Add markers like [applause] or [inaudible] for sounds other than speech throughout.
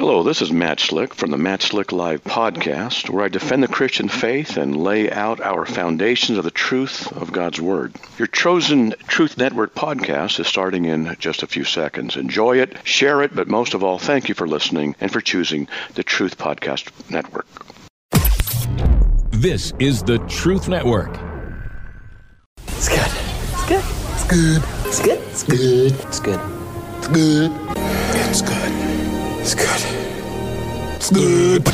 Hello, this is Matt Slick from the Matt Slick Live podcast, where I defend the Christian faith and lay out our foundations of the truth of God's Word. Your chosen Truth Network podcast is starting in just a few seconds. Enjoy it, share it, but most of all, thank you for listening and for choosing the Truth Podcast Network. This is the Truth Network. It's good. It's good. It's good. It's good. It's good. It's good. It's good. It's good. It's good. It's good. Welcome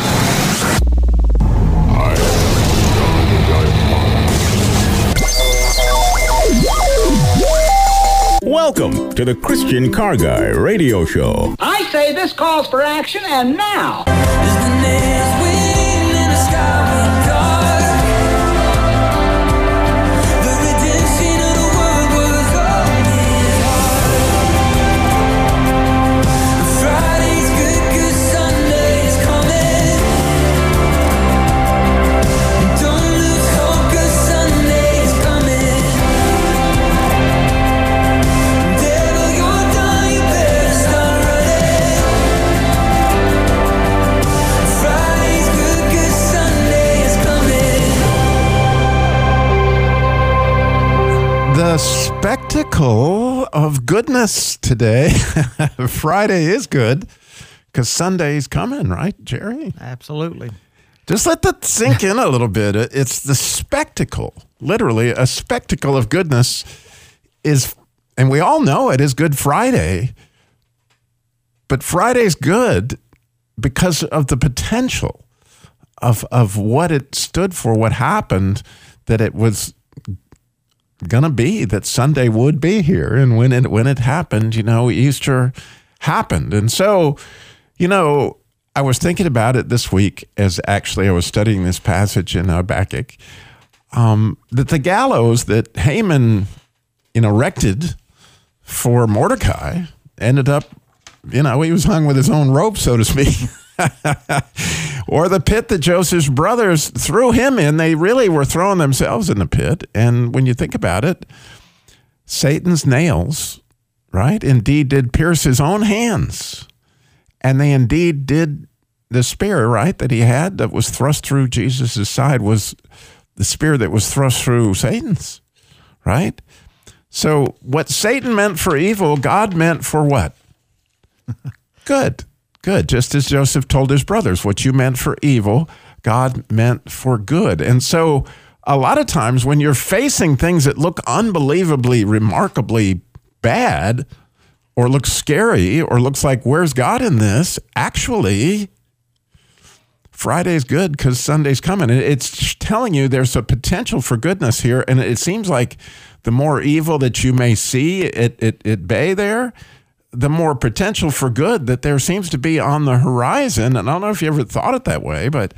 to the Christian Car Guy Radio Show. I say this calls for action, and now. Spectacle of goodness today. [laughs] Friday is good because Sunday's coming, right, Jerry? Absolutely. Just let that sink in a little bit. It's the spectacle, literally, a spectacle of goodness is, and we all know it is Good Friday, but Friday's good because of the potential of, of what it stood for, what happened, that it was gonna be that Sunday would be here, and when it when it happened, you know, Easter happened, and so, you know, I was thinking about it this week as actually I was studying this passage in Habakkuk, um, that the gallows that Haman, you know, erected for Mordecai ended up, you know, he was hung with his own rope, so to speak. [laughs] or the pit that Joseph's brothers threw him in. They really were throwing themselves in the pit. And when you think about it, Satan's nails, right, indeed did pierce his own hands. And they indeed did the spear, right, that he had that was thrust through Jesus' side was the spear that was thrust through Satan's, right? So what Satan meant for evil, God meant for what? [laughs] Good. Good. Just as Joseph told his brothers, what you meant for evil, God meant for good. And so, a lot of times when you're facing things that look unbelievably, remarkably bad, or look scary, or looks like, where's God in this? Actually, Friday's good because Sunday's coming. It's telling you there's a potential for goodness here. And it seems like the more evil that you may see at, at, at bay there, the more potential for good that there seems to be on the horizon. And I don't know if you ever thought it that way, but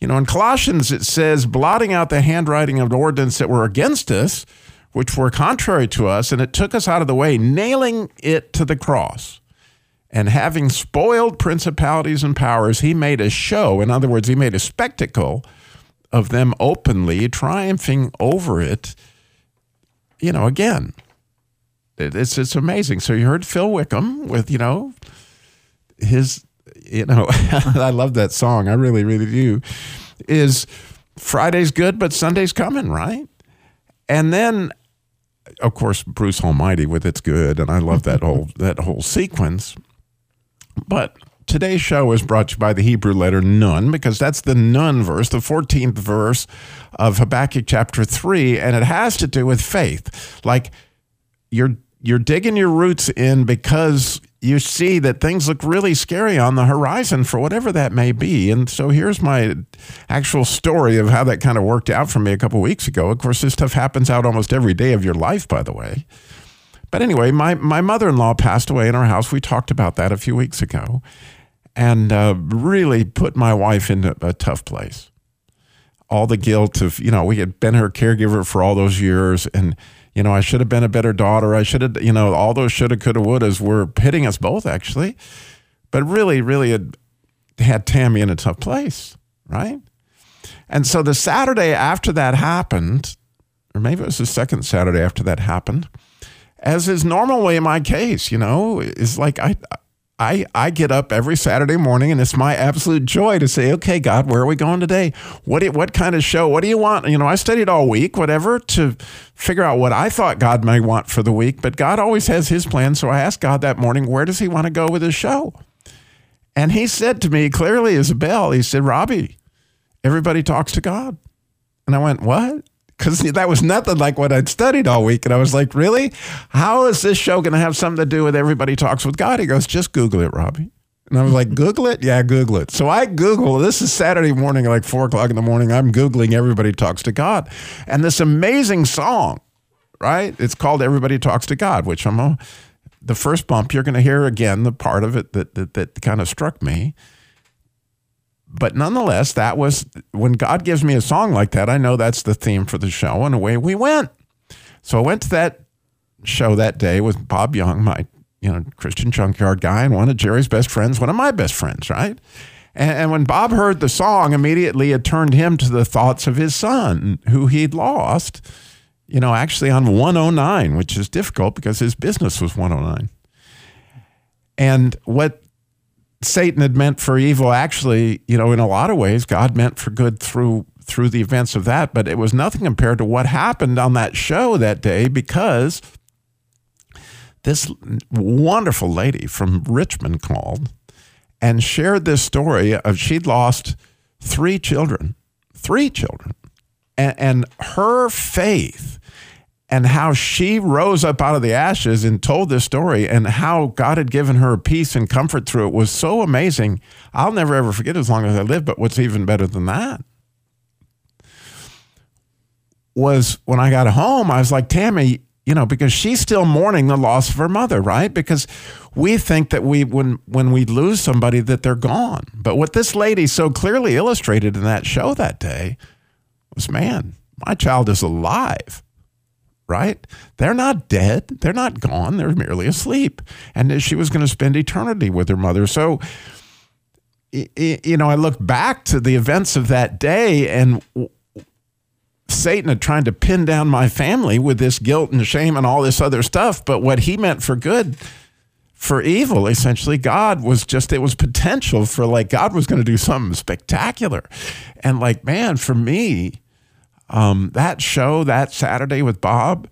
you know, in Colossians it says, blotting out the handwriting of the ordinance that were against us, which were contrary to us, and it took us out of the way, nailing it to the cross. And having spoiled principalities and powers, he made a show. In other words, he made a spectacle of them openly, triumphing over it. You know, again, it's it's amazing. So you heard Phil Wickham with you know his you know [laughs] I love that song. I really really do. Is Friday's good, but Sunday's coming, right? And then of course Bruce Almighty with it's good, and I love that whole [laughs] that whole sequence. But today's show is brought to you by the Hebrew letter Nun, because that's the Nun verse, the 14th verse of Habakkuk chapter 3, and it has to do with faith. Like you're you're digging your roots in because you see that things look really scary on the horizon for whatever that may be. And so here's my actual story of how that kind of worked out for me a couple weeks ago. Of course, this stuff happens out almost every day of your life, by the way. But anyway, my, my mother in law passed away in our house. We talked about that a few weeks ago and uh, really put my wife into a tough place. All the guilt of, you know, we had been her caregiver for all those years and you know, I should have been a better daughter. I should have, you know, all those shoulda, coulda, wouldas were hitting us both actually. But really, really had had Tammy in a tough place, right? And so the Saturday after that happened, or maybe it was the second Saturday after that happened, as is normally my case, you know, is like I I, I get up every Saturday morning and it's my absolute joy to say, okay, God, where are we going today? What do, what kind of show? What do you want? You know, I studied all week, whatever, to figure out what I thought God may want for the week. But God always has his plan. So I asked God that morning, where does he want to go with his show? And he said to me clearly as a bell, he said, Robbie, everybody talks to God. And I went, what? Because [laughs] that was nothing like what I'd studied all week. And I was like, really? How is this show going to have something to do with Everybody Talks with God? He goes, just Google it, Robbie. And I was like, Google it? Yeah, Google it. So I Google, this is Saturday morning, like four o'clock in the morning. I'm Googling Everybody Talks to God. And this amazing song, right? It's called Everybody Talks to God, which I'm a, the first bump, you're going to hear again the part of it that, that, that kind of struck me but nonetheless, that was when God gives me a song like that, I know that's the theme for the show, and away we went. So I went to that show that day with Bob Young, my you know Christian junkyard guy, and one of Jerry's best friends, one of my best friends, right? And, and when Bob heard the song, immediately it turned him to the thoughts of his son, who he'd lost, you know, actually on 109, which is difficult because his business was 109. And what Satan had meant for evil, actually, you know, in a lot of ways, God meant for good through through the events of that. But it was nothing compared to what happened on that show that day because this wonderful lady from Richmond called and shared this story of she'd lost three children, three children, and, and her faith and how she rose up out of the ashes and told this story and how God had given her peace and comfort through it was so amazing. I'll never ever forget as long as I live. But what's even better than that was when I got home, I was like, Tammy, you know, because she's still mourning the loss of her mother, right? Because we think that we when when we lose somebody that they're gone. But what this lady so clearly illustrated in that show that day was, man, my child is alive right? They're not dead. They're not gone. They're merely asleep. And she was going to spend eternity with her mother. So, you know, I look back to the events of that day and Satan had tried to pin down my family with this guilt and shame and all this other stuff. But what he meant for good, for evil, essentially, God was just, it was potential for like God was going to do something spectacular. And like, man, for me, um, that show that Saturday with Bob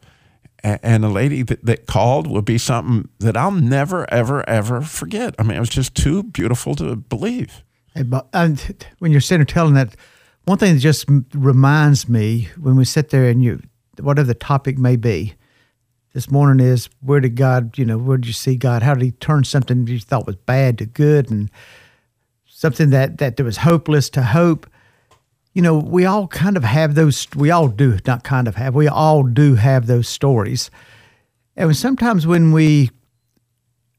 and a lady that, that called would be something that I'll never, ever, ever forget. I mean, it was just too beautiful to believe. Hey, Bob, and when you're sitting there telling that, one thing that just reminds me when we sit there and you, whatever the topic may be, this morning is where did God, you know, where did you see God? How did He turn something you thought was bad to good and something that that was hopeless to hope? You know, we all kind of have those, we all do, not kind of have, we all do have those stories. And sometimes when we,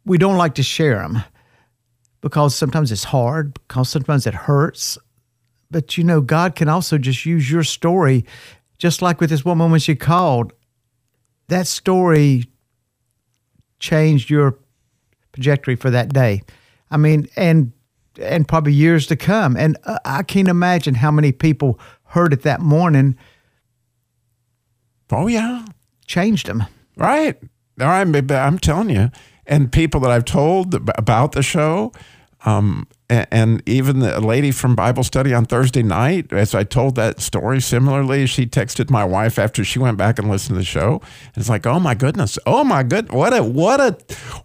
we don't like to share them because sometimes it's hard, because sometimes it hurts. But you know, God can also just use your story, just like with this woman when she called. That story changed your trajectory for that day. I mean, and and probably years to come. And uh, I can't imagine how many people heard it that morning. Oh yeah, changed them. Right. All right. I'm telling you, and people that I've told about the show, um, and, and even the lady from Bible study on Thursday night, as I told that story, similarly, she texted my wife after she went back and listened to the show. And it's like, oh my goodness, oh my good, what a what a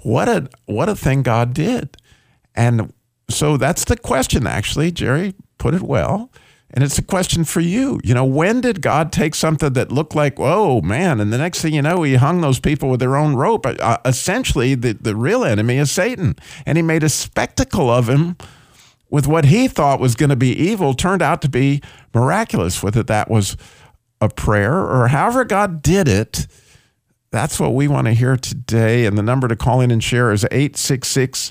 what a what a thing God did. And so that's the question, actually. Jerry put it well. And it's a question for you. You know, when did God take something that looked like, oh man, and the next thing you know, he hung those people with their own rope? Uh, essentially, the, the real enemy is Satan. And he made a spectacle of him with what he thought was going to be evil, turned out to be miraculous, whether that was a prayer or however God did it. That's what we want to hear today. And the number to call in and share is 866-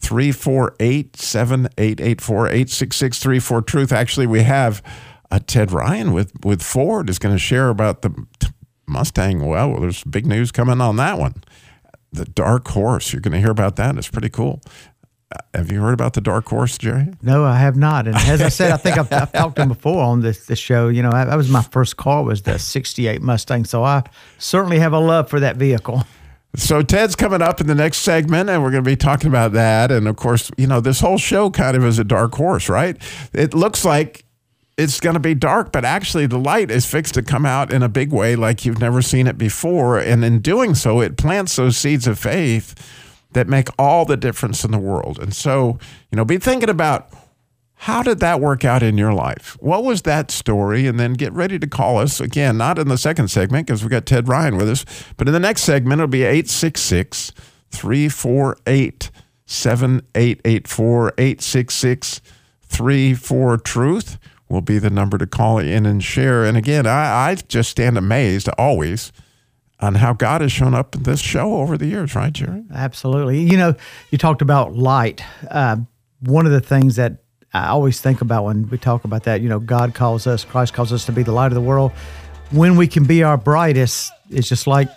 348 7884 866 34 Truth. Actually, we have uh, Ted Ryan with, with Ford is going to share about the Mustang. Well, there's big news coming on that one. The Dark Horse. You're going to hear about that. It's pretty cool. Uh, have you heard about the Dark Horse, Jerry? No, I have not. And as I said, I think I've, I've talked to him before on this, this show. You know, that was my first car was the 68 Mustang. So I certainly have a love for that vehicle. So Ted's coming up in the next segment, and we're going to be talking about that. And of course, you know, this whole show kind of is a dark horse, right? It looks like it's going to be dark, but actually the light is fixed to come out in a big way like you've never seen it before. And in doing so, it plants those seeds of faith that make all the difference in the world. And so, you know, be thinking about how did that work out in your life? What was that story? And then get ready to call us again, not in the second segment because we got Ted Ryan with us, but in the next segment, it'll be 866 348 7884 866 34 Truth will be the number to call in and share. And again, I, I just stand amazed always on how God has shown up in this show over the years, right, Jerry? Absolutely. You know, you talked about light. Uh, one of the things that I always think about when we talk about that, you know, God calls us, Christ calls us to be the light of the world. When we can be our brightest, it's just like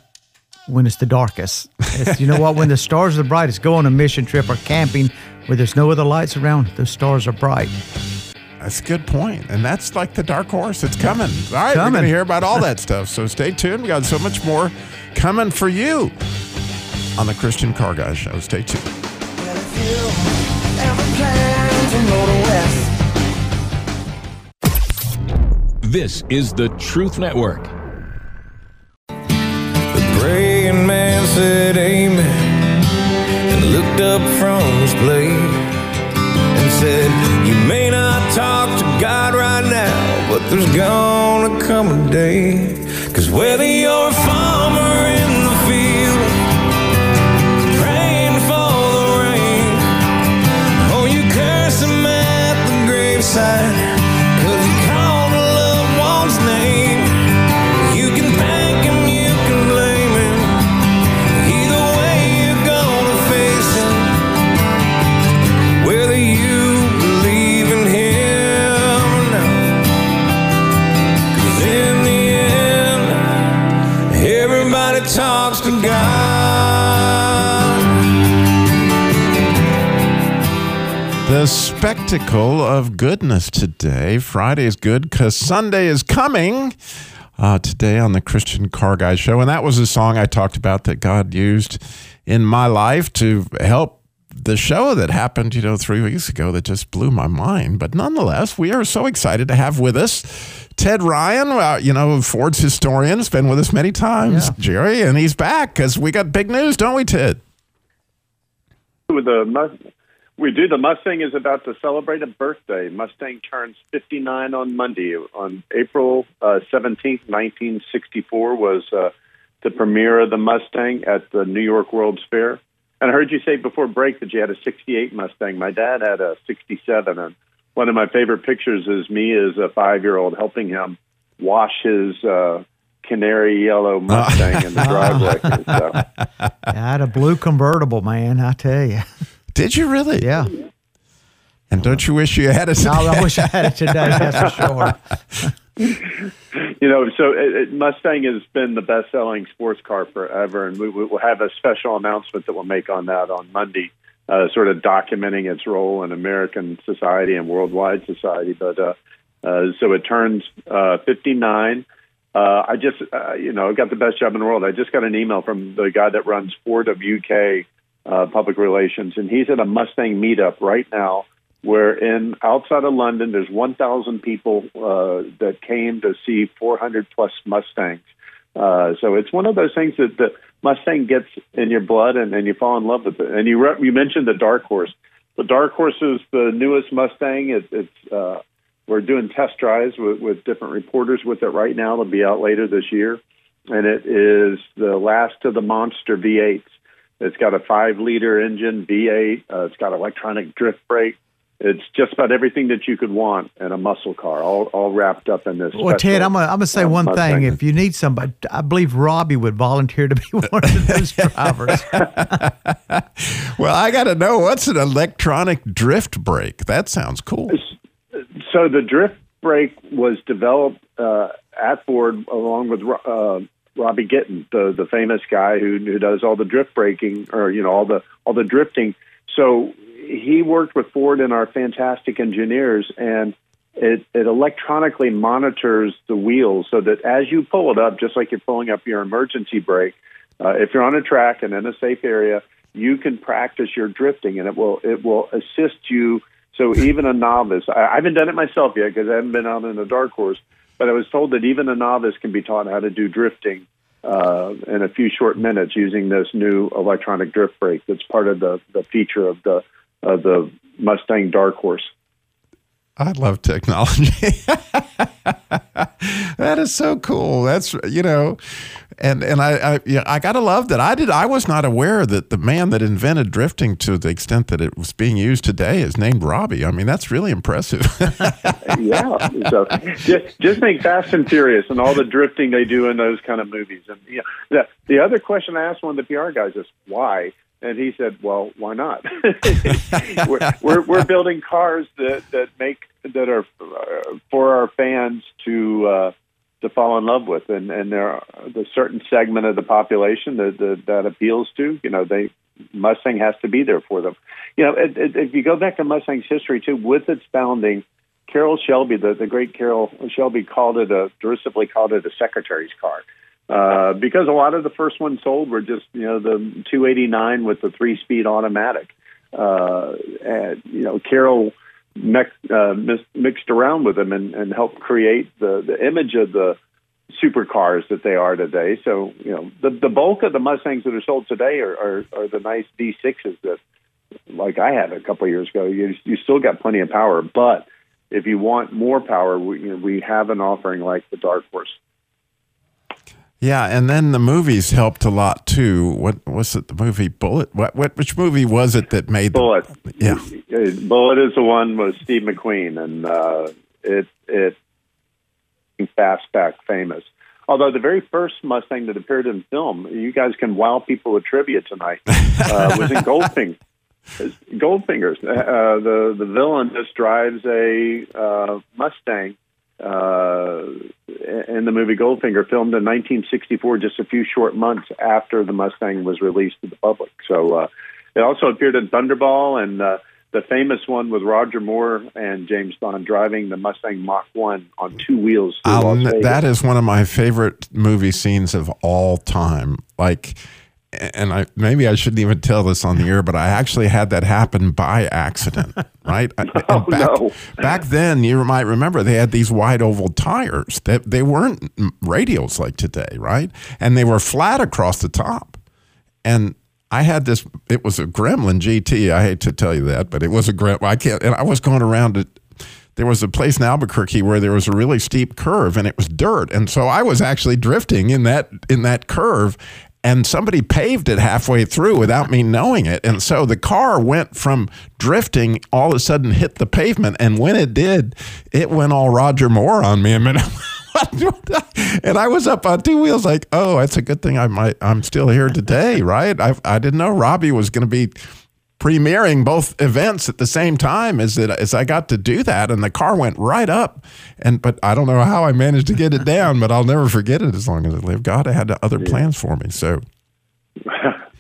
when it's the darkest. It's, you know what? When the stars are the brightest, go on a mission trip or camping where there's no other lights around, the stars are bright. That's a good point. And that's like the dark horse. It's coming. All right, Coming. we're going to hear about all that stuff. So stay tuned. We got so much more coming for you on the Christian Car Guy Show. Stay tuned. This is the Truth Network. The praying man said amen and looked up from his plate and said, You may not talk to God right now, but there's gonna come a day. Cause whether you're The spectacle of goodness today. Friday is good because Sunday is coming. Uh, today on the Christian Car Guy Show. And that was a song I talked about that God used in my life to help the show that happened, you know, three weeks ago that just blew my mind. But nonetheless, we are so excited to have with us Ted Ryan, uh, you know, Ford's historian, has been with us many times, Yeah. Jerry, and he's back because we got big news, don't we, Ted? with the Mus- we do. The Mustang is about to celebrate a birthday. Mustang turns 59 on Monday. On April uh, 17th, 1964 was uh, the premiere of the Mustang at the New York World's Fair. And I heard you say before break that you had a 68 Mustang. My dad had a 67, and one of my favorite pictures is me as a five-year-old helping him wash his uh, canary yellow [laughs] Mustang in the driveway. [laughs] So, I had a blue convertible, man. I tell you. Did you really? Yeah. And don't you wish you had it? I, I wish I had it today. That's for [laughs] sure. you know, so it, it, Mustang has been the best-selling sports car forever, and we, we will have a special announcement that we'll make on that on Monday, uh, sort of documenting its role in American society and worldwide society. But uh, uh, so it turns uh, 59. Uh, I just, uh, you know, got the best job in the world. I just got an email from the guy that runs Ford of UK uh, public relations, and he's at a Mustang meetup right now where in outside of London, there's 1,000 people uh, that came to see 400 plus Mustangs. Uh, so it's one of those things that the Mustang gets in your blood, and, and you fall in love with it. And you re- you mentioned the Dark Horse. The Dark Horse is the newest Mustang. It, it's uh, we're doing test drives with, with different reporters with it right now. It'll be out later this year, and it is the last of the monster V8s. It's got a five-liter engine V8. Uh, it's got electronic drift brake. It's just about everything that you could want in a muscle car, all, all wrapped up in this. Well, Ted, I'm gonna, say uh, one Mustang. thing. If you need somebody, I believe Robbie would volunteer to be [laughs] one of those drivers. [laughs] Well, I got to know what's an electronic drift brake? That sounds cool. So the drift brake was developed uh, at Ford along with uh, Robbie Gittin, the the famous guy who who does all the drift braking or you know all the all the drifting. So he worked with Ford and our fantastic engineers, and it, it electronically monitors the wheels so that as you pull it up, just like you're pulling up your emergency brake, Uh, if you're on a track and in a safe area, you can practice your drifting, and it will it will assist you. So even a novice, I, I haven't done it myself yet because I haven't been out in a dark horse, but I was told that even a novice can be taught how to do drifting uh, in a few short minutes using this new electronic drift brake. That's part of the the feature of the of the Mustang Dark Horse. I love technology. [laughs] that is so cool. That's you know, and and I I, yeah, I gotta love that. I did. I was not aware that the man that invented drifting to the extent that it was being used today is named Robbie. I mean, that's really impressive. [laughs] yeah. So just just think Fast and Furious and all the drifting they do in those kind of movies. And yeah, the the other question I asked one of the PR guys is why. And he said, "Well, why not? [laughs] we're, we're, we're building cars that that make that are uh, for our fans to uh, to fall in love with, and and there are the certain segment of the population that that, that appeals to. You know, they Mustang has to be there for them. You know, it, it, if you go back to Mustang's history too, with its founding, Carroll Shelby, the the great Carroll Shelby, called it a derisively called it a secretary's car. Uh, because a lot of the first ones sold were just you know the 289 with the three speed automatic. Uh, and you know Carroll mix, uh, mixed around with them and, and helped create the the image of the supercars that they are today. So you know the the bulk of the Mustangs that are sold today are are, are the nice V6s that like I had a couple of years ago. You you still got plenty of power, but if you want more power, we, you know, we have an offering like the Dark Horse. Yeah, and then the movies helped a lot too. What was it? The movie Bullitt? What? What? Which movie was it that made Bullitt? The, yeah, Bullitt is the one with Steve McQueen, and uh, it it fastback famous. Although the very first Mustang that appeared in film, you guys can wow people with trivia tonight, uh, [laughs] was in Goldfinger. Goldfingers. Uh, the the villain just drives a uh, Mustang uh, in the movie Goldfinger, filmed in 1964, just a few short months after the Mustang was released to the public. So uh, it also appeared in Thunderball and uh, the famous one with Roger Moore and James Bond driving the Mustang Mach 1 on two wheels. Um, that is one of my favorite movie scenes of all time. Like, and I maybe I shouldn't even tell this on the air, but I actually had that happen by accident, [laughs] right? oh, back, no. back then, you might remember they had these wide oval tires. That they, they weren't radials like today, right? And they were flat across the top. And I had this. It was a Gremlin GT. I hate to tell you that, but it was a Gremlin. I can't. And I was going around it. There was a place in Albuquerque where there was a really steep curve and it was dirt, and so I was actually drifting in that in that curve, and somebody paved it halfway through without me knowing it. And so the car went from drifting, all of a sudden hit the pavement. And when it did, it went all Roger Moore on me. [laughs] I mean, and I was up on two wheels, like, oh, it's a good thing I might I'm still here today, right? I I didn't know Robbie was going to be premiering both events at the same time as it as I got to do that and the car went right up. And but I don't know how I managed to get it down but I'll never forget it as long as I live. God I had other plans for me so. [laughs]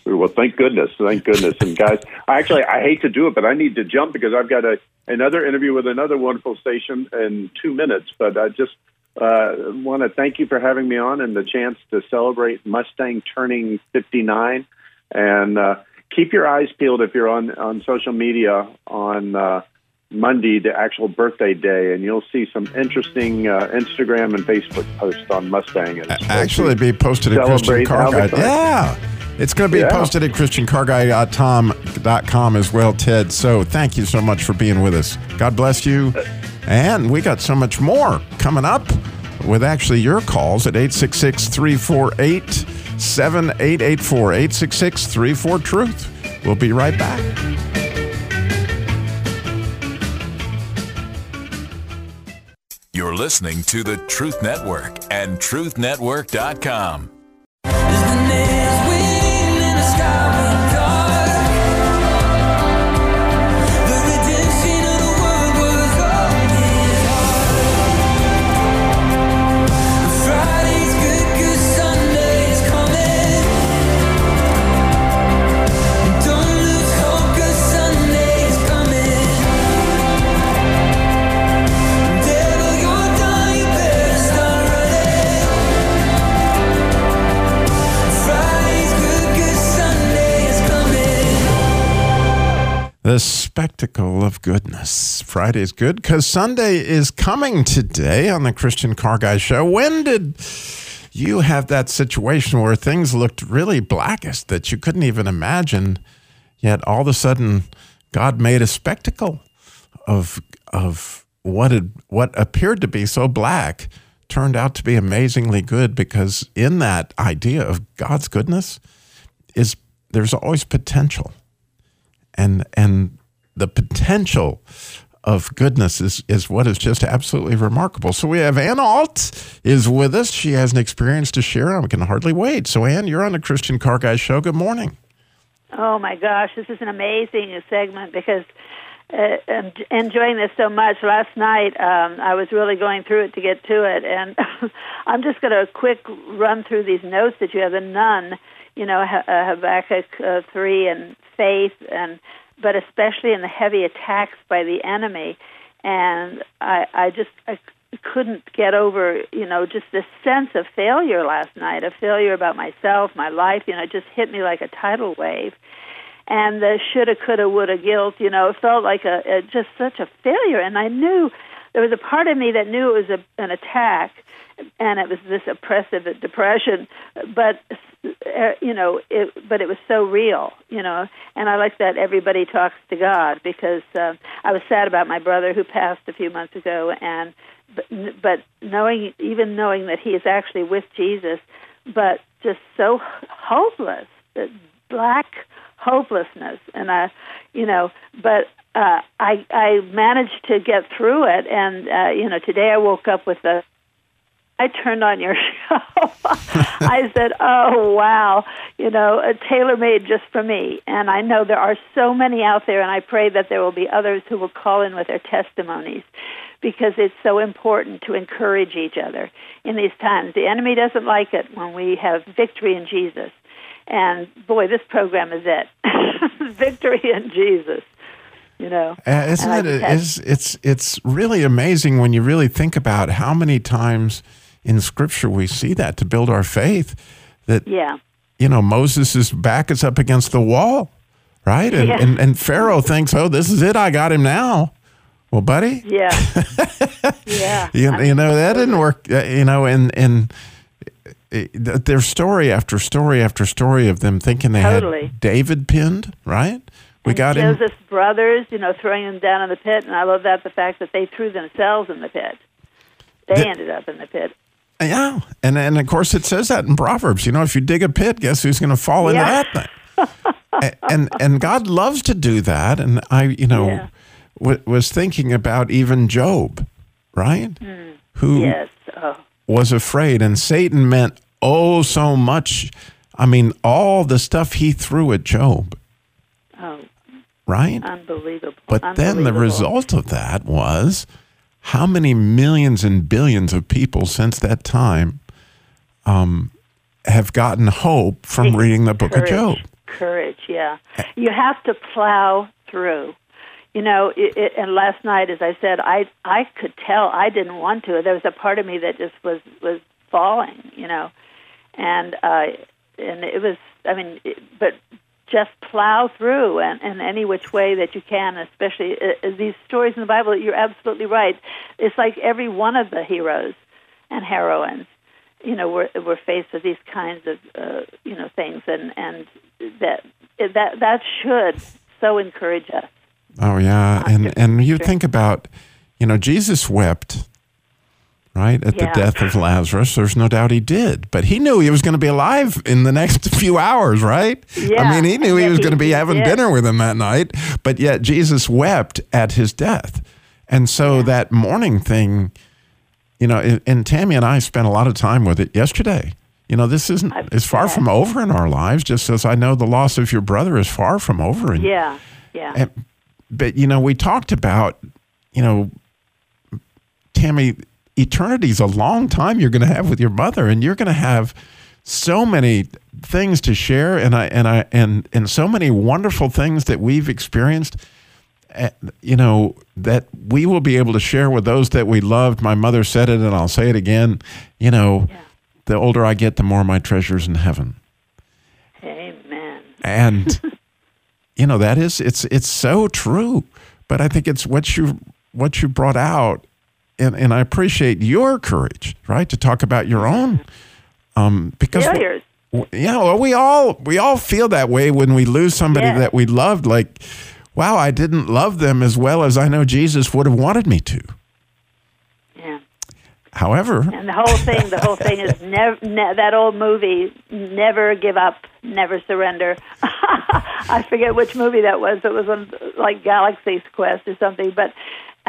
Well thank goodness thank goodness. And guys I actually I hate to do it but I need to jump because I've got a another interview with another wonderful station in 2 minutes. But I just uh, want to thank you for having me on and the chance to celebrate Mustang turning 59 and uh, keep your eyes peeled if you're on on social media on uh, Monday, the actual birthday day, and you'll see some interesting uh, Instagram and Facebook posts on Mustang. And actually, be posted at Christian Car Guide. Yeah. It's going to be yeah. posted at ChristianCarGuy.com as well, Ted. So thank you so much for being with us. God bless you. And we got so much more coming up with actually your calls at 866 348 7884 866 34 Truth. We'll be right back. You're listening to the Truth Network and TruthNetwork.com. spectacle of goodness. Friday is good because Sunday is coming today on the Christian Car Guy Show. When did you have that situation where things looked really blackest that you couldn't even imagine, yet all of a sudden God made a spectacle of of what had, what appeared to be so black turned out to be amazingly good because in that idea of God's goodness is there's always potential and and the potential of goodness is, is what is just absolutely remarkable. So we have Ann Alt is with us. She has an experience to share. I can hardly wait. So Ann, you're on the Christian Car Guy Show. Good morning. Oh my gosh, this is an amazing segment because uh, I'm enjoying this so much. Last night, um, I was really going through it to get to it, and [laughs] I'm just going to quick run through these notes that you have. The nun, you know, uh, Habakkuk uh, three and faith, and but especially in the heavy attacks by the enemy. And I, I just I couldn't get over, you know, just this sense of failure last night, a failure about myself, my life. You know, it just hit me like a tidal wave. And the shoulda, coulda, woulda guilt, you know, it felt like a, a just such a failure. And I knew there was a part of me that knew it was a, an attack, and it was this oppressive depression. But uh, you know, it, but it was so real, you know. And I like that everybody talks to God because uh, I was sad about my brother who passed a few months ago, and but, but knowing, even knowing that he is actually with Jesus, but just so hopeless, black hopelessness, and I, you know, but uh, I I managed to get through it, and uh, you know, today I woke up with a I turned on your [laughs] show. I said, "Oh wow, you know, a tailor made just for me." And I know there are so many out there, and I pray that there will be others who will call in with their testimonies, because it's so important to encourage each other in these times. The enemy doesn't like it when we have victory in Jesus, and boy, this program is it. [laughs] victory in Jesus you know. Uh, isn't it? Is it's it's really amazing when you really think about how many times in Scripture we see that to build our faith. That yeah, you know, Moses' back is up against the wall, right? And, yeah. and and Pharaoh thinks, oh, this is it. I got him now. Well, buddy. Yeah. [laughs] yeah. you, you know that didn't work. Uh, you know, and and uh, there's story after story after story of them thinking they totally. had David pinned, right? We and got Joseph's him. brothers, you know, throwing him down in the pit, and I love that the fact that they threw themselves in the pit. They the, ended up in the pit. Yeah, and and of course it says that in Proverbs. You know, if you dig a pit, guess who's going to fall yeah. into that thing? and and God loves to do that. And I, you know, yeah. w- was thinking about even Job, right? Mm. Who yes. oh. was afraid, and Satan meant oh so much. I mean, all the stuff he threw at Job. Oh, right? Unbelievable. But Unbelievable. then the result of that was how many millions and billions of people since that time um, have gotten hope from reading the book courage, of Job? Courage, yeah. You have to plow through. You know, it, it, and last night, as I said, I I could tell I didn't want to. There was a part of me that just was was falling. You know, and uh, and it was. I mean, it, but just plow through and, and any which way that you can, especially uh, uh, these stories in the Bible. You're absolutely right. It's like every one of the heroes and heroines, you know, we're, we're faced with these kinds of, uh, you know, things, and and that that that should so encourage us. Oh yeah, and and you think about, you know, Jesus wept right? At yeah. the death of Lazarus. There's no doubt he did. But he knew he was going to be alive in the next [laughs] few hours, right? Yeah. I mean, he knew he was going to be having did. dinner with him that night, but yet Jesus wept at his death. And so Yeah. that mourning thing, you know, and- Tammy and I spent a lot of time with it yesterday. You know, this isn't, it's far from over in our lives, just as I know the loss of your brother is far from over. And, Yeah, yeah. and, but you know, we talked about, you know, Tammy, eternity's a long time you're going to have with your mother, and you're going to have so many things to share, and I and I and and so many wonderful things that we've experienced. eh, You know that we will be able to share with those that we loved. My mother said it, and I'll say it again. You know, Yeah. the older I get, the more my treasures in heaven. Amen. and [laughs] you know that is it's it's so true but I think it's what you what you brought out, and and I appreciate your courage, right, to talk about your own, um, because Failures. yeah, well, we all we all feel that way when we lose somebody Yes. that we loved. Like, wow, I didn't love them as well as I know Jesus would have wanted me to. Yeah. However, And the whole thing, the whole thing is [laughs] never ne- that old movie, never give up, never surrender. [laughs] I forget which movie that was. It was on like Galaxy's Quest or something, but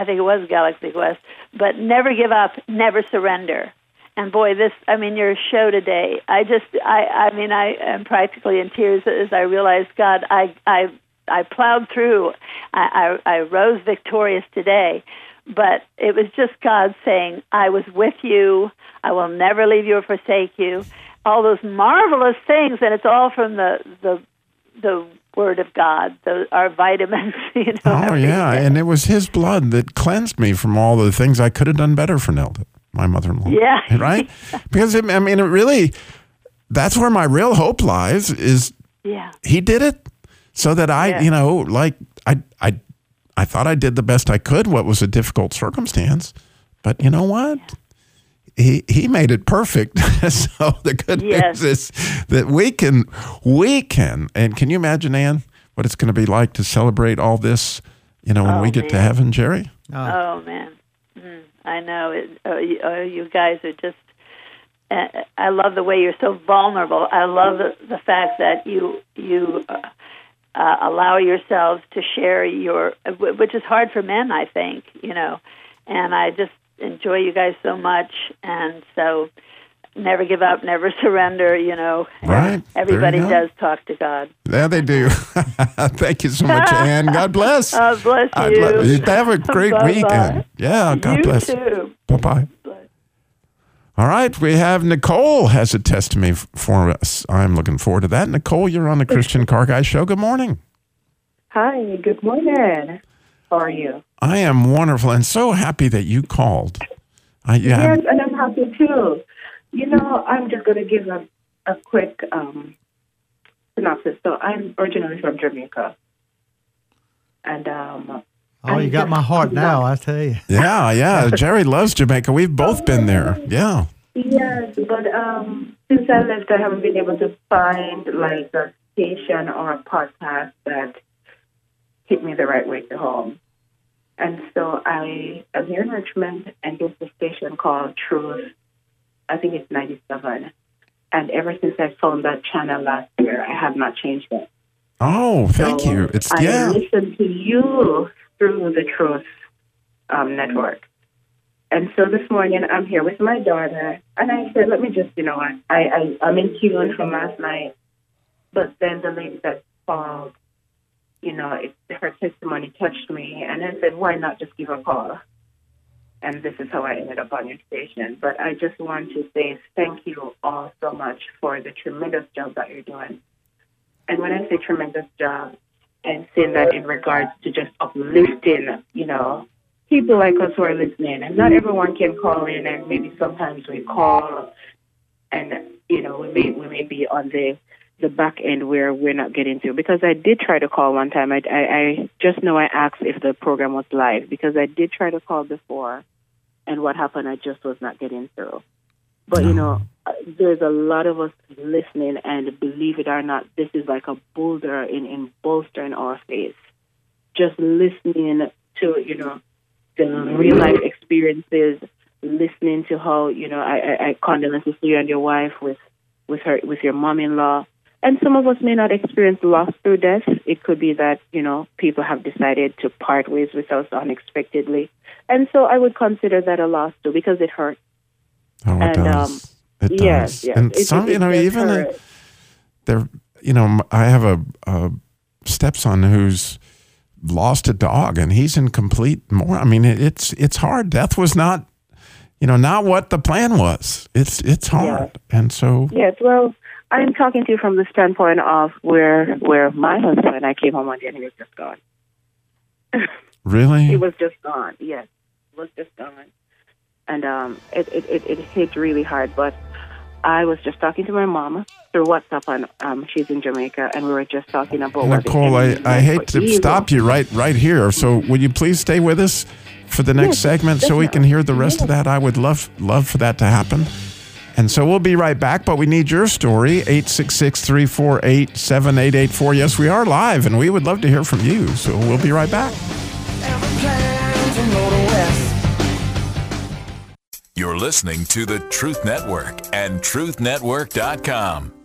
I think it was Galaxy Quest. But never give up, never surrender. And boy, this, I mean, your show today, I just, I, I mean, I am practically in tears as I realized, God, I, I, I plowed through. I, I, I rose victorious today. But it was just God saying, I was with you. I will never leave you or forsake you. All those marvelous things, and it's all from the, the, the Word of God, the, our vitamins, [laughs] you know. oh yeah, and it was His blood that cleansed me from all the things I could have done better for Nelda, my mother-in-law. Yeah. [laughs] right. Because it, I mean, it really, that's where my real hope lies. Is yeah. he did it so that I, Yeah. you know, like I, I, I thought I did the best I could. What was a difficult circumstance, but you know what? He he made it perfect. [laughs] so the good Yes. news is that we can we can and can you imagine, Ann, what it's going to be like to celebrate all this? You know, when Oh, we get to heaven, Jerry. Oh man, mm, I know. It, oh, you, oh, you guys are just. Uh, I love the way you're so vulnerable. I love the, the fact that you you uh, uh, allow yourselves to share your, which is hard for men, I think. You know, and I just enjoy you guys so much, and so never give up, never [laughs] surrender. You know, Right. Everybody you does talk to God. Yeah, they do. [laughs] Thank you so much, [laughs] Ann. God bless. Oh, bless I you. love you. Have a great Bye-bye. weekend. Yeah, God you bless. too. Bye bye. All right, we have Nicole has a testimony for us. I'm looking forward to that. Nicole, you're on the Christian Car Guy Show. Good morning. Hi, good morning. How are you? I am wonderful and so happy that you called. I, yeah, Yes, and I'm happy too. You know, I'm just going to give a, a quick um, synopsis. So I'm originally from Jamaica. And um, Oh, you got my heart now, I tell you. yeah, yeah. [laughs] Jerry loves Jamaica. We've both been there. Yeah. yes, but um, since I left, I haven't been able to find like a station or a podcast that hit me the right way to home. And so I am here in Richmond, and there's a station called Truth. I think it's 97. And ever since I found that channel last year, I have not changed it. Oh, thank So you. It's I yeah. listen to you through the Truth um, network. And so this morning I'm here with my daughter, and I said, let me just, you know, I, I, I'm in tune from last night. But then the lady that called, you know, it, her testimony touched me, and I said, why not just give a call? And this is how I ended up on your station. But I just want to say thank you all so much for the tremendous job that you're doing. And when I say tremendous job, I'm saying that in regards to just uplifting, you know, people like us who are listening. And not everyone can call in, and maybe sometimes we call, and you know, we may we may be on the the back end where we're not getting to. Because I did try to call one time. I, I, I just know I asked if the program was live because I did try to call before, and what happened, I just was not getting through. But you know, uh, there's a lot of us listening, and believe it or not, this is like a boulder in in bolstering our faith. Just listening to you know the real life experiences, listening to how you know I, I, I condolences to you and your wife with with her with your mom-in-law. And some of us may not experience loss through death. It could be that you know people have decided to part ways with us unexpectedly, and so I would consider that a loss too because it hurts. Oh, it and, does. um, it yes, does. yes. And It- some, it you know, even hurt. there, you know, I have a, a stepson who's lost a dog, and he's in complete more. I mean, it, it's it's hard. Death was not, you know, not what the plan was. It's it's hard, and so Yes, well, I'm talking to you from the standpoint of where where my husband and I came home one day and he was just gone. [laughs] really, He was just gone. Yes, he was just gone, and um, it, it it it hit really hard. But I was just talking to my mama through WhatsApp, and um, she's in Jamaica, and we were just talking about Nicole, I, I hate to evil. stop you right right here. So would you please stay with us for the next Yes, segment so we can hear the rest of that? I would love love for that to happen. And so we'll be right back, but we need your story, 866-348-7884. Yes, we are live, and we would love to hear from you. So we'll be right back. You're listening to the Truth Network and truthnetwork.com.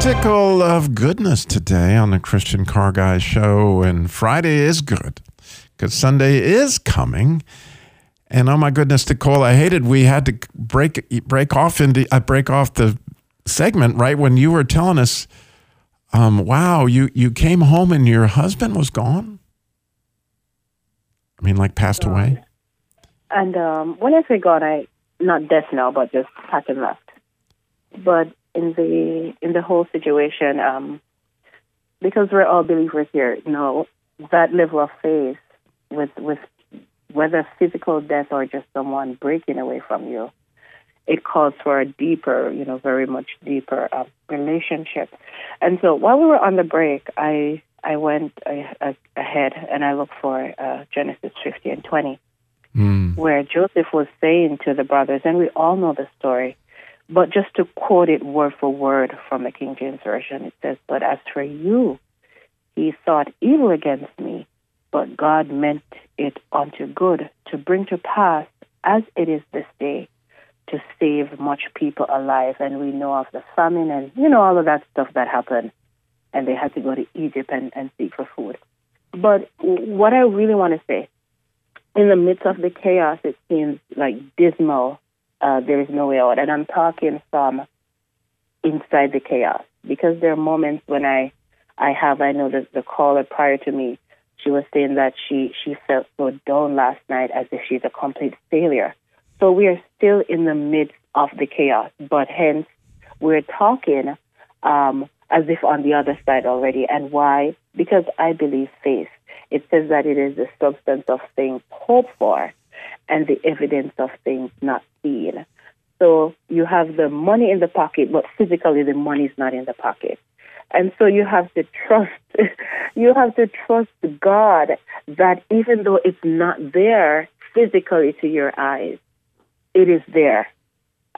spectacle of goodness today on the Christian Car Guy show. And Friday is good because Sunday is coming. And oh my goodness, Nicole, I hated we had to break break off into I break off the segment right when you were telling us, um, wow, you you came home and your husband was gone. I mean, like passed away. And um, when I say gone, I not death now, but just passed and left. But in the in the whole situation, um, because we're all believers here, you know, that level of faith with with whether physical death or just someone breaking away from you, it calls for a deeper, you know, very much deeper uh, relationship. And so while we were on the break, I I went ahead and I looked for uh, Genesis 50 and 20 where Joseph was saying to the brothers, and we all know the story, but just to quote it word for word from the King James Version, it says, But as for you, he thought evil against me, but God meant it unto good to bring to pass, as it is this day, to save much people alive. And we know of the famine and, you know, all of that stuff that happened. And they had to go to Egypt and, and seek for food. But what I really want to say, in the midst of the chaos, it seems like dismal. Uh, there is no way out. And I'm talking from inside the chaos because there are moments when I, I have, I know that the caller prior to me, she was saying that she, she felt so down last night as if she's a complete failure. So we are still in the midst of the chaos, but hence we're talking um, as if on the other side already. And why? Because I believe faith. It says that it is the substance of things hoped for and the evidence of things not seen. So you have the money in the pocket, but physically the money is not in the pocket. And so you have to trust, [laughs] you have to trust God that even though it's not there physically to your eyes, it is there.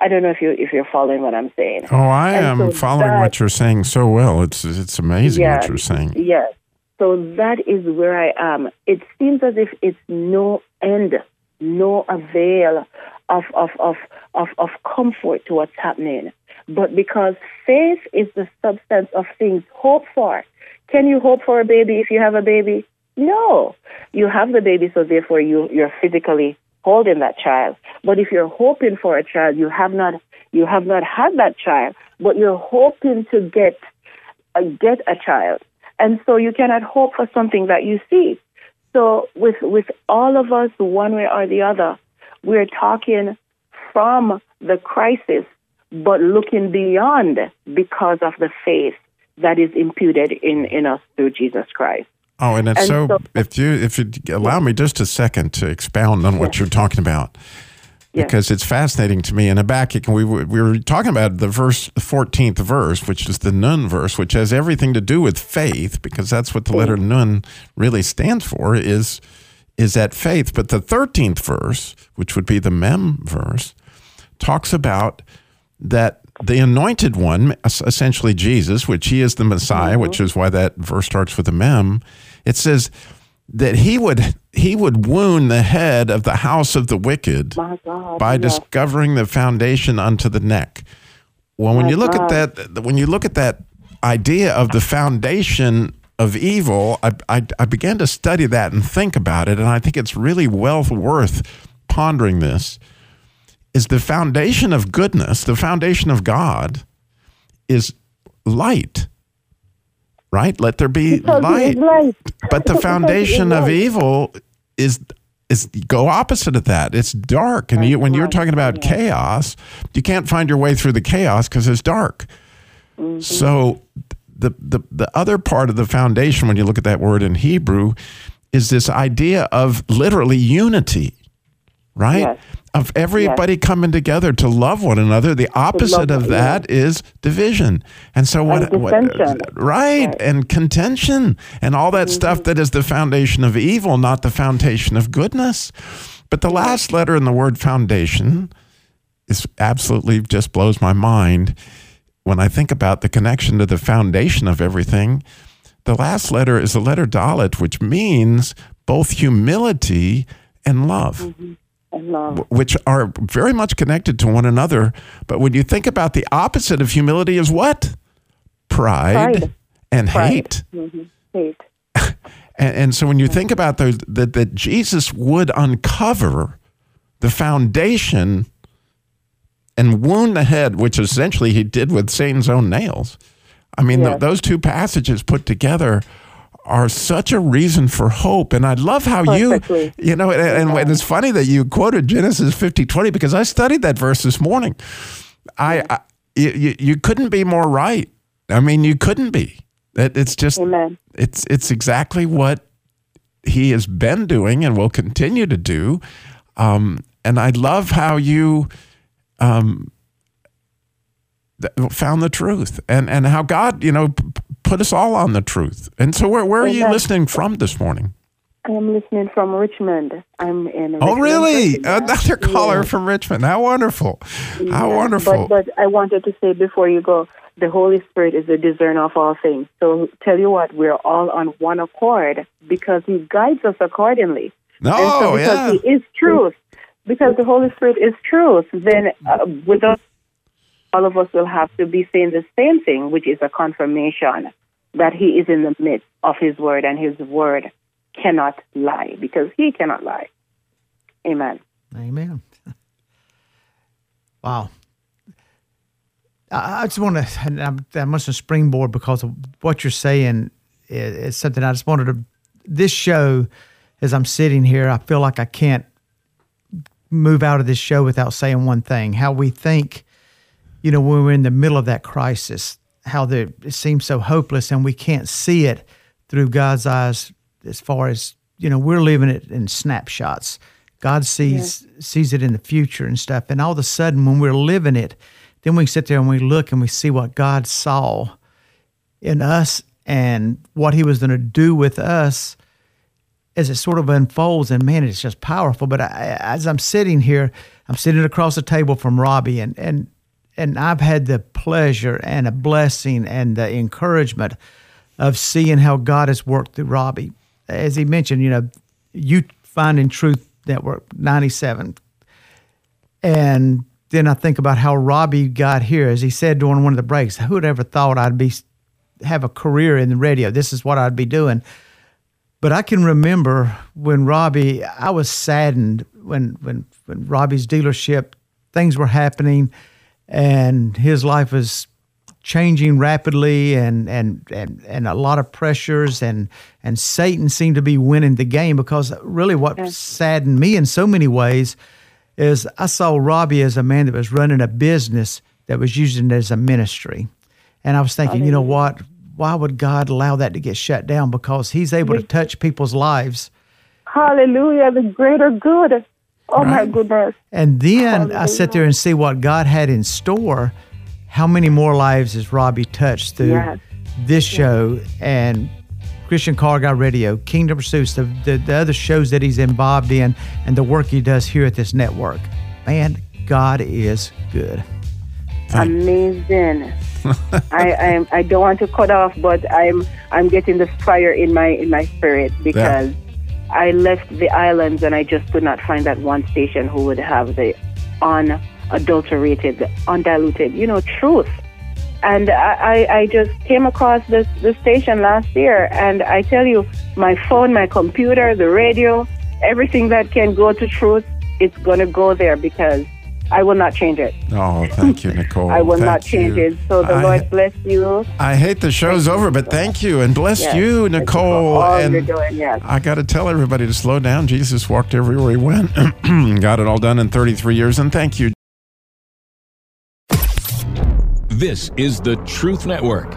I don't know if you if you're following what I'm saying. Oh, I And am so following that- what you're saying so well. It's it's amazing what you're saying. Yes. So that is where I am. It seems as if it's no end, no avail of of of of, of comfort to what's happening. But because faith is the substance of things hoped for. Can you hope for a baby if you have a baby? No. You have the baby, so therefore you, you're physically holding that child. But if you're hoping for a child, you have not you have not had that child, but you're hoping to get uh, get a child. And so you cannot hope for something that you see. So with with all of us, one way or the other, we're talking from the crisis, but looking beyond because of the faith that is imputed in, in us through Jesus Christ. Oh, and it's And so, so- if you if you allow me just a second to expound on what you're talking about, Yes. because it's fascinating to me. In Habakkuk, and we were- we were talking about the verse, the 14th verse, which is the Nun verse, which has everything to do with faith, because that's what the letter Nun really stands for is is that faith. But the 13th verse, which would be the Mem verse, talks about that the anointed one, essentially Jesus, which he is the Messiah, Mm-hmm. which is why that verse starts with a mem. It says that he would he would wound the head of the house of the wicked God. by yes. discovering the foundation unto the neck. Well, when My you look God. at that, when you look at that idea of the foundation of evil, I, I, I began to study that and think about it, and I think it's really well worth pondering this. Is the foundation of goodness, the foundation of God, is light, right? Let there be Because he is light. light. But the Because he is foundation of evil is is go opposite of that. It's dark, and you, when you're talking about chaos, you can't find your way through the chaos because it's dark. Mm-hmm. So the, the the other part of the foundation, when you look at that word in Hebrew, is this idea of literally unity, right? Yes. Of everybody coming together to love one another. The opposite of that is division. And so what, And what right, Right. and contention and all that stuff that is the foundation of evil, not the foundation of goodness. But the last letter in the word foundation is absolutely just blows my mind when I think about the connection to the foundation of everything. The last letter is the letter Dalet, which means both humility and love, And love. which are very much connected to one another. But when you think about the opposite of humility is what? Pride, Pride. and Pride. hate. Mhm. Hate. [laughs] And, and so when you think about those, that, that Jesus would uncover the foundation and wound the head, which essentially he did with Satan's own nails. I mean, those two passages put together are such a reason for hope. And I love how Perfectly. you, you know, and, and, and it's funny that you quoted Genesis 50 20 because I studied that verse this morning. I, I you, you, you couldn't be more right. I mean, you couldn't be. It, it's just Amen. it's it's exactly what he has been doing and will continue to do. Um, and I love how you um, found the truth and, and how God, you know, p- put us all on the truth. And so, where, where are you listening from this morning? I'm listening from Richmond. I'm in. Oh, Richmond, really? Virginia. Another caller Yeah. from Richmond. How wonderful. How wonderful. But, but I wanted to say before you go, the Holy Spirit is the discerner of all things. So tell you what, we're all on one accord because He guides us accordingly. no, and so because yeah. He is truth, because the Holy Spirit is truth, then uh, us, all of us will have to be saying the same thing, which is a confirmation that He is in the midst of His Word, and His Word cannot lie because He cannot lie. Amen. Amen. [laughs] Wow. I just want to, I must springboard because of what you're saying is, is something I just wanted to. This show, as I'm sitting here, I feel like I can't move out of this show without saying one thing: how we think, you know, when we're in the middle of that crisis, how the, it seems so hopeless, and we can't see it through God's eyes. As far as you know, we're living it in snapshots. God sees sees it in the future and stuff, and all of a sudden, when we're living it, then we sit there and we look and we see what God saw in us and what He was going to do with us as it sort of unfolds. And man, it's just powerful. But I, as I'm sitting here, I'm sitting across the table from Robby, and and and I've had the pleasure and a blessing and the encouragement of seeing how God has worked through Robby. As he mentioned, you know, you finding Truth Network 97. And then I think about how Robby got here. As he said during one of the breaks, who would ever thought I'd be have a career in the radio? This is what I'd be doing. But I can remember when Robby, I was saddened when when when Robby's dealership things were happening, and his life was changing rapidly, and and and and a lot of pressures, and and Satan seemed to be winning the game because really what saddened me in so many ways is I saw Robby as a man that was running a business that was using it as a ministry, and I was thinking, you know what? Why would God allow that to get shut down? Because He's able to touch people's lives. Hallelujah, the greater good. Oh my goodness. And then I sit there and see what God had in store. How many more lives has Robby touched through Yes. this show and Christian Car Guy Radio, Kingdom Pursuits, the, the, the other shows that he's involved in, and the work he does here at this network? Man, God is good. Amazing. [laughs] I, I I don't want to cut off, but I'm I'm getting the fire in my in my spirit because I left the islands and I just could not find that one station who would have the unadulterated, the undiluted, you know, truth. And I, I, just came across this, this station last year, and I tell you, my phone, my computer, the radio, everything that can go to truth, it's going to go there because I will not change it. Oh, thank you, Nicole. [laughs] I will Thank not change you. it. So the I- Lord bless you. I hate the show's over, but thank you and bless Yes, you, thank you for Nicole. all and you're doing, yes. I got to tell everybody to slow down. Jesus walked everywhere he went, [clears throat] got it all done in 33 years, and thank you. This is the Truth Network.